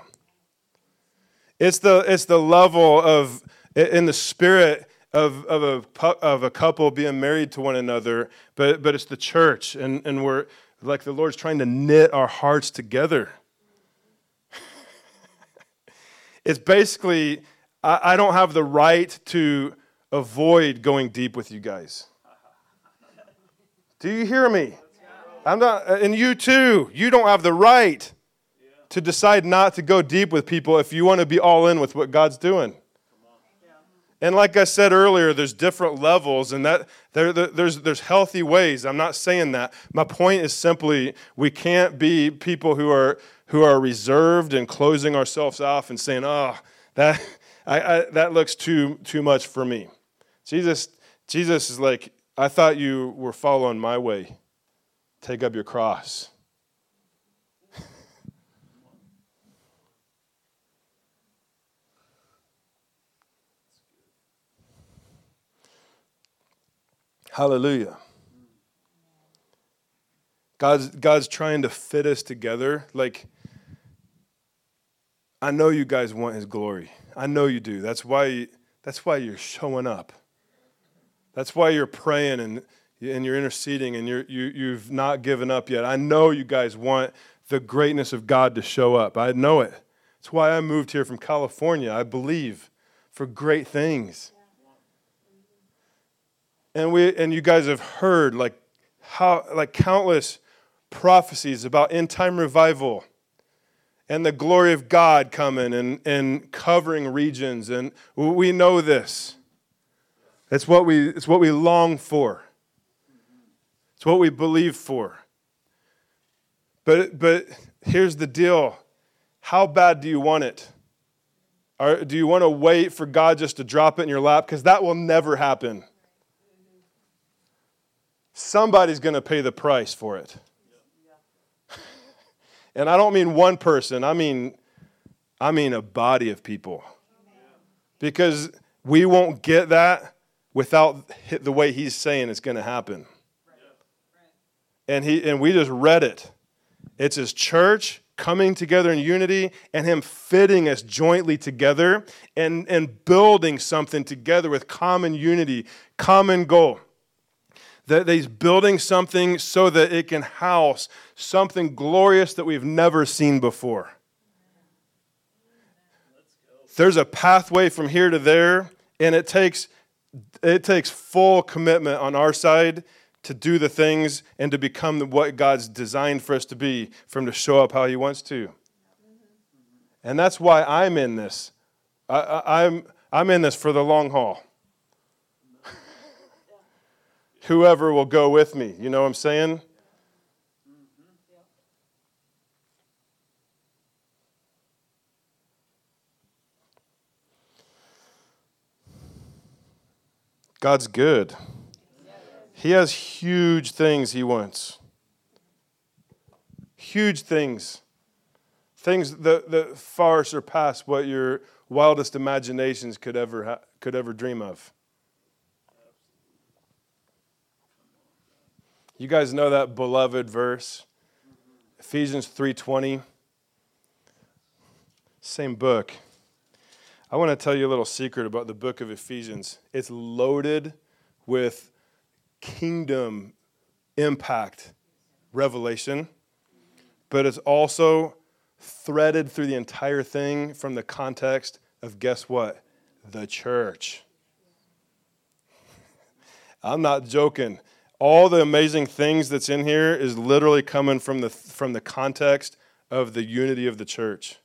It's the, it's the level of, in the spirit, of, of, a, of a couple being married to one another, but, but it's the church, and, and we're like the Lord's trying to knit our hearts together. it's basically, I, I don't have the right to avoid going deep with you guys. Do you hear me? I'm not, and you too. You don't have the right to decide not to go deep with people if you want to be all in with what God's doing. And like I said earlier, there's different levels, and that there, there's, there's healthy ways. I'm not saying that. My point is simply we can't be people who are, who are reserved and closing ourselves off and saying, oh, that, I, I, that looks too, too much for me. Jesus, Jesus is like, I thought you were following my way. Take up your cross. Hallelujah. God's, God's trying to fit us together. Like, I know you guys want his glory. I know you do. That's why, that's why you're showing up. That's why you're praying and, and you're interceding and you're, you, you've not given up yet. I know you guys want the greatness of God to show up. I know it. That's why I moved here from California. I believe for great things. And we and you guys have heard like how like countless prophecies about end time revival and the glory of God coming and, and covering regions. And we know this. It's what we it's what we long for. It's what we believe for. But but here's the deal. How bad do you want it? Or do you want to wait for God just to drop it in your lap? Because that will never happen somebody's going to pay the price for it. and I don't mean one person, I mean I mean a body of people. Because we won't get that without the way he's saying it's going to happen. And he and we just read it. It's his church coming together in unity and him fitting us jointly together and, and building something together with common unity, common goal that he's building something so that it can house something glorious that we've never seen before. There's a pathway from here to there, and it takes, it takes full commitment on our side to do the things and to become what God's designed for us to be, for Him to show up how He wants to. And that's why I'm in this. I, am I'm, I'm in this for the long haul. Whoever will go with me. You know what I'm saying? God's good. He has huge things He wants. Huge things. Things that, that far surpass what your wildest imaginations could ever, ha- could ever dream of. You guys know that beloved verse, Ephesians 3:20. Same book. I want to tell you a little secret about the book of Ephesians. It's loaded with kingdom impact revelation, but it's also threaded through the entire thing from the context of guess what? The church. I'm not joking. All the amazing things that's in here is literally coming from the, from the context of the unity of the church.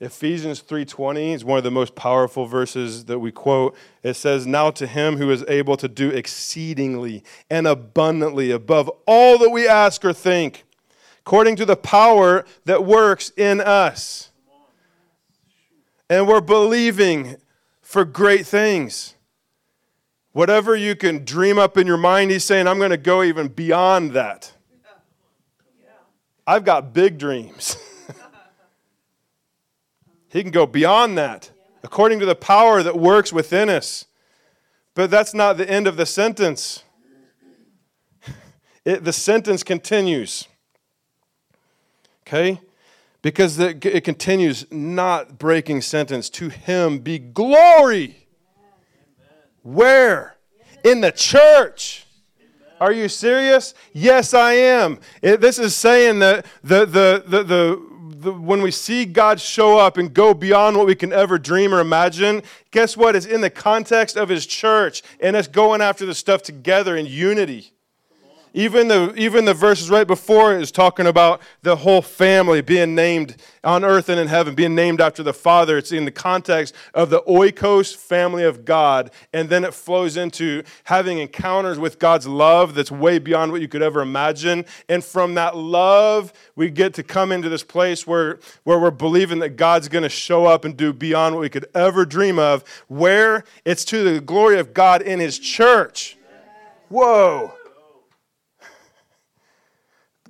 Ephesians 3:20 is one of the most powerful verses that we quote. It says, "Now to him who is able to do exceedingly and abundantly above all that we ask or think, according to the power that works in us." And we're believing for great things. Whatever you can dream up in your mind, he's saying, I'm going to go even beyond that. I've got big dreams. He can go beyond that according to the power that works within us. But that's not the end of the sentence. It, the sentence continues. Okay? Because it, it continues, not breaking sentence. To him be glory. Where? In the church. Are you serious? Yes, I am. It, this is saying that the, the, the, the the, when we see God show up and go beyond what we can ever dream or imagine, guess what? It's in the context of His church and us going after the stuff together in unity. Even the, even the verses right before is talking about the whole family being named on earth and in heaven, being named after the Father. It's in the context of the oikos family of God. And then it flows into having encounters with God's love that's way beyond what you could ever imagine. And from that love, we get to come into this place where, where we're believing that God's going to show up and do beyond what we could ever dream of, where it's to the glory of God in His church. Whoa.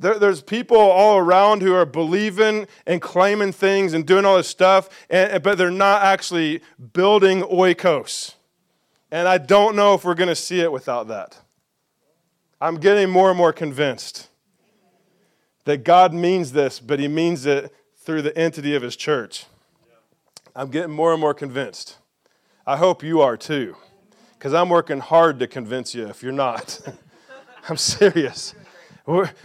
There, there's people all around who are believing and claiming things and doing all this stuff, and, but they're not actually building oikos. And I don't know if we're going to see it without that. I'm getting more and more convinced that God means this, but He means it through the entity of His church. I'm getting more and more convinced. I hope you are too, because I'm working hard to convince you if you're not. I'm serious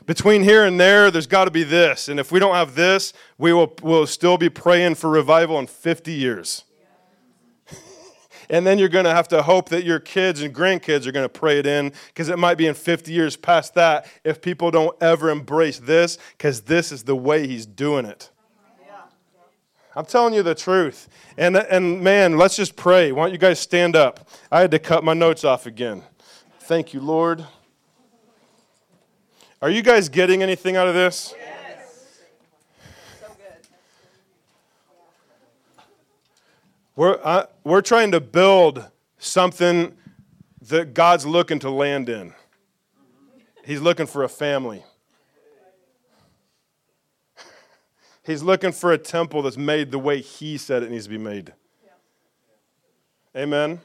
between here and there, there's got to be this. And if we don't have this, we will we'll still be praying for revival in 50 years. and then you're going to have to hope that your kids and grandkids are going to pray it in because it might be in 50 years past that if people don't ever embrace this because this is the way he's doing it. I'm telling you the truth. And, and man, let's just pray. Why don't you guys stand up? I had to cut my notes off again. Thank you, Lord. Are you guys getting anything out of this? Yes. So. We're, uh, we're trying to build something that God's looking to land in. He's looking for a family. He's looking for a temple that's made the way He said it needs to be made. Amen.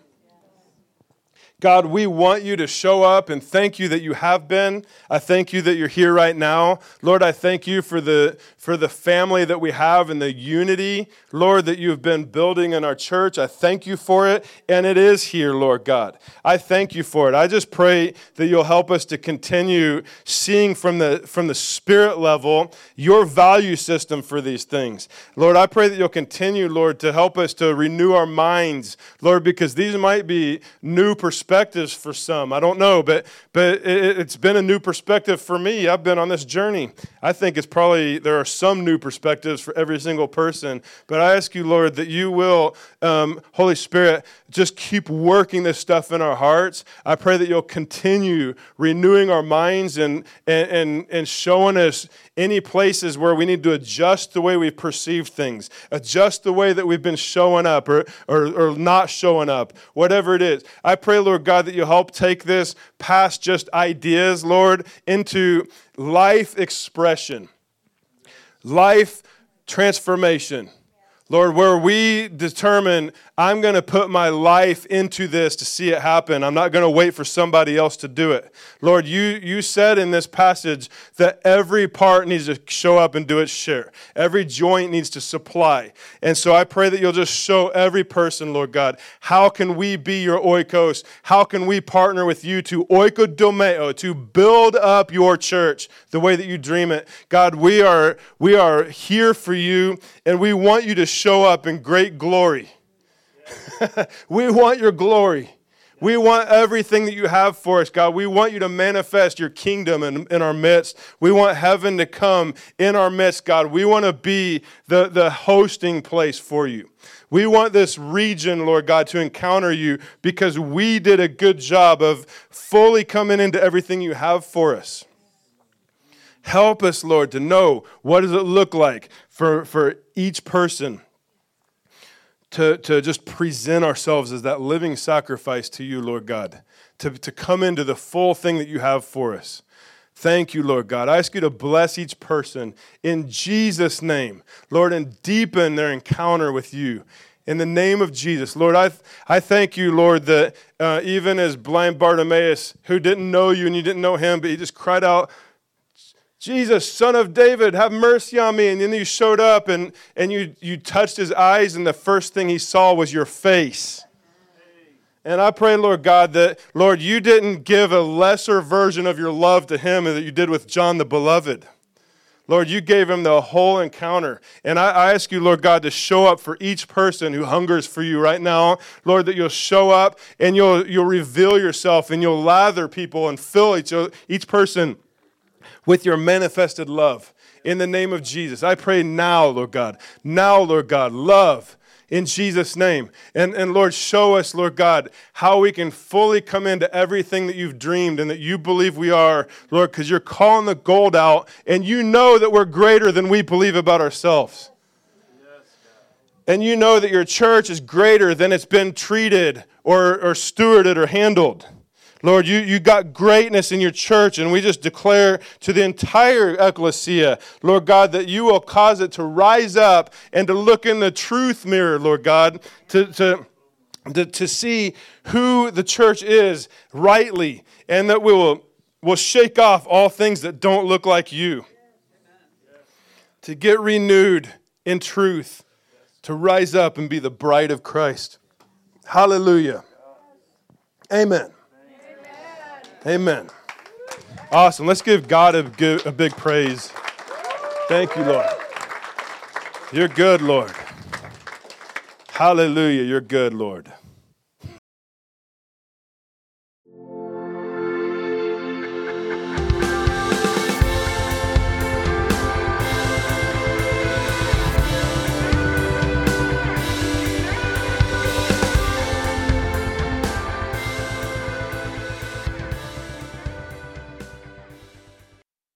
God, we want you to show up and thank you that you have been. I thank you that you're here right now. Lord, I thank you for the, for the family that we have and the unity, Lord, that you've been building in our church. I thank you for it, and it is here, Lord God. I thank you for it. I just pray that you'll help us to continue seeing from the, from the spirit level your value system for these things. Lord, I pray that you'll continue, Lord, to help us to renew our minds, Lord, because these might be new perspectives perspectives for some. I don't know, but but it, it's been a new perspective for me. I've been on this journey. I think it's probably there are some new perspectives for every single person. But I ask you, Lord, that you will, um, Holy Spirit, just keep working this stuff in our hearts. I pray that you'll continue renewing our minds and and and, and showing us any places where we need to adjust the way we perceive things, adjust the way that we've been showing up or, or, or not showing up, whatever it is. I pray, Lord God, that you help take this past just ideas, Lord, into life expression, life transformation. Lord, where we determine I'm going to put my life into this to see it happen. I'm not going to wait for somebody else to do it. Lord, you, you said in this passage that every part needs to show up and do its share. Every joint needs to supply. And so I pray that you'll just show every person, Lord God, how can we be your oikos? How can we partner with you to oikodomeo, to build up your church the way that you dream it? God, we are, we are here for you, and we want you to show up in great glory. we want your glory. We want everything that you have for us, God. We want you to manifest your kingdom in, in our midst. We want heaven to come in our midst, God. We want to be the, the hosting place for you. We want this region, Lord God, to encounter you because we did a good job of fully coming into everything you have for us. Help us, Lord, to know what does it look like for, for each person to, to just present ourselves as that living sacrifice to you, Lord God, to, to come into the full thing that you have for us. Thank you, Lord God. I ask you to bless each person in Jesus' name, Lord, and deepen their encounter with you. In the name of Jesus, Lord, I, I thank you, Lord, that uh, even as blind Bartimaeus, who didn't know you and you didn't know him, but he just cried out, Jesus, son of David, have mercy on me. And then you showed up and, and you, you touched his eyes, and the first thing he saw was your face. And I pray, Lord God, that, Lord, you didn't give a lesser version of your love to him that you did with John the Beloved. Lord, you gave him the whole encounter. And I, I, ask you, Lord God, to show up for each person who hungers for you right now. Lord, that you'll show up and you'll, you'll reveal yourself and you'll lather people and fill each, each person with your manifested love in the name of Jesus. I pray now, Lord God. Now, Lord God, love in Jesus' name. And, and Lord, show us, Lord God, how we can fully come into everything that you've dreamed and that you believe we are, Lord, because you're calling the gold out and you know that we're greater than we believe about ourselves. And you know that your church is greater than it's been treated or, or stewarded or handled. Lord, you, you got greatness in your church, and we just declare to the entire ecclesia, Lord God, that you will cause it to rise up and to look in the truth mirror, Lord God, to, to, to, to see who the church is rightly, and that we will, will shake off all things that don't look like you. To get renewed in truth, to rise up and be the bride of Christ. Hallelujah. Amen. Amen. Awesome. Let's give God a, good, a big praise. Thank you, Lord. You're good, Lord. Hallelujah. You're good, Lord.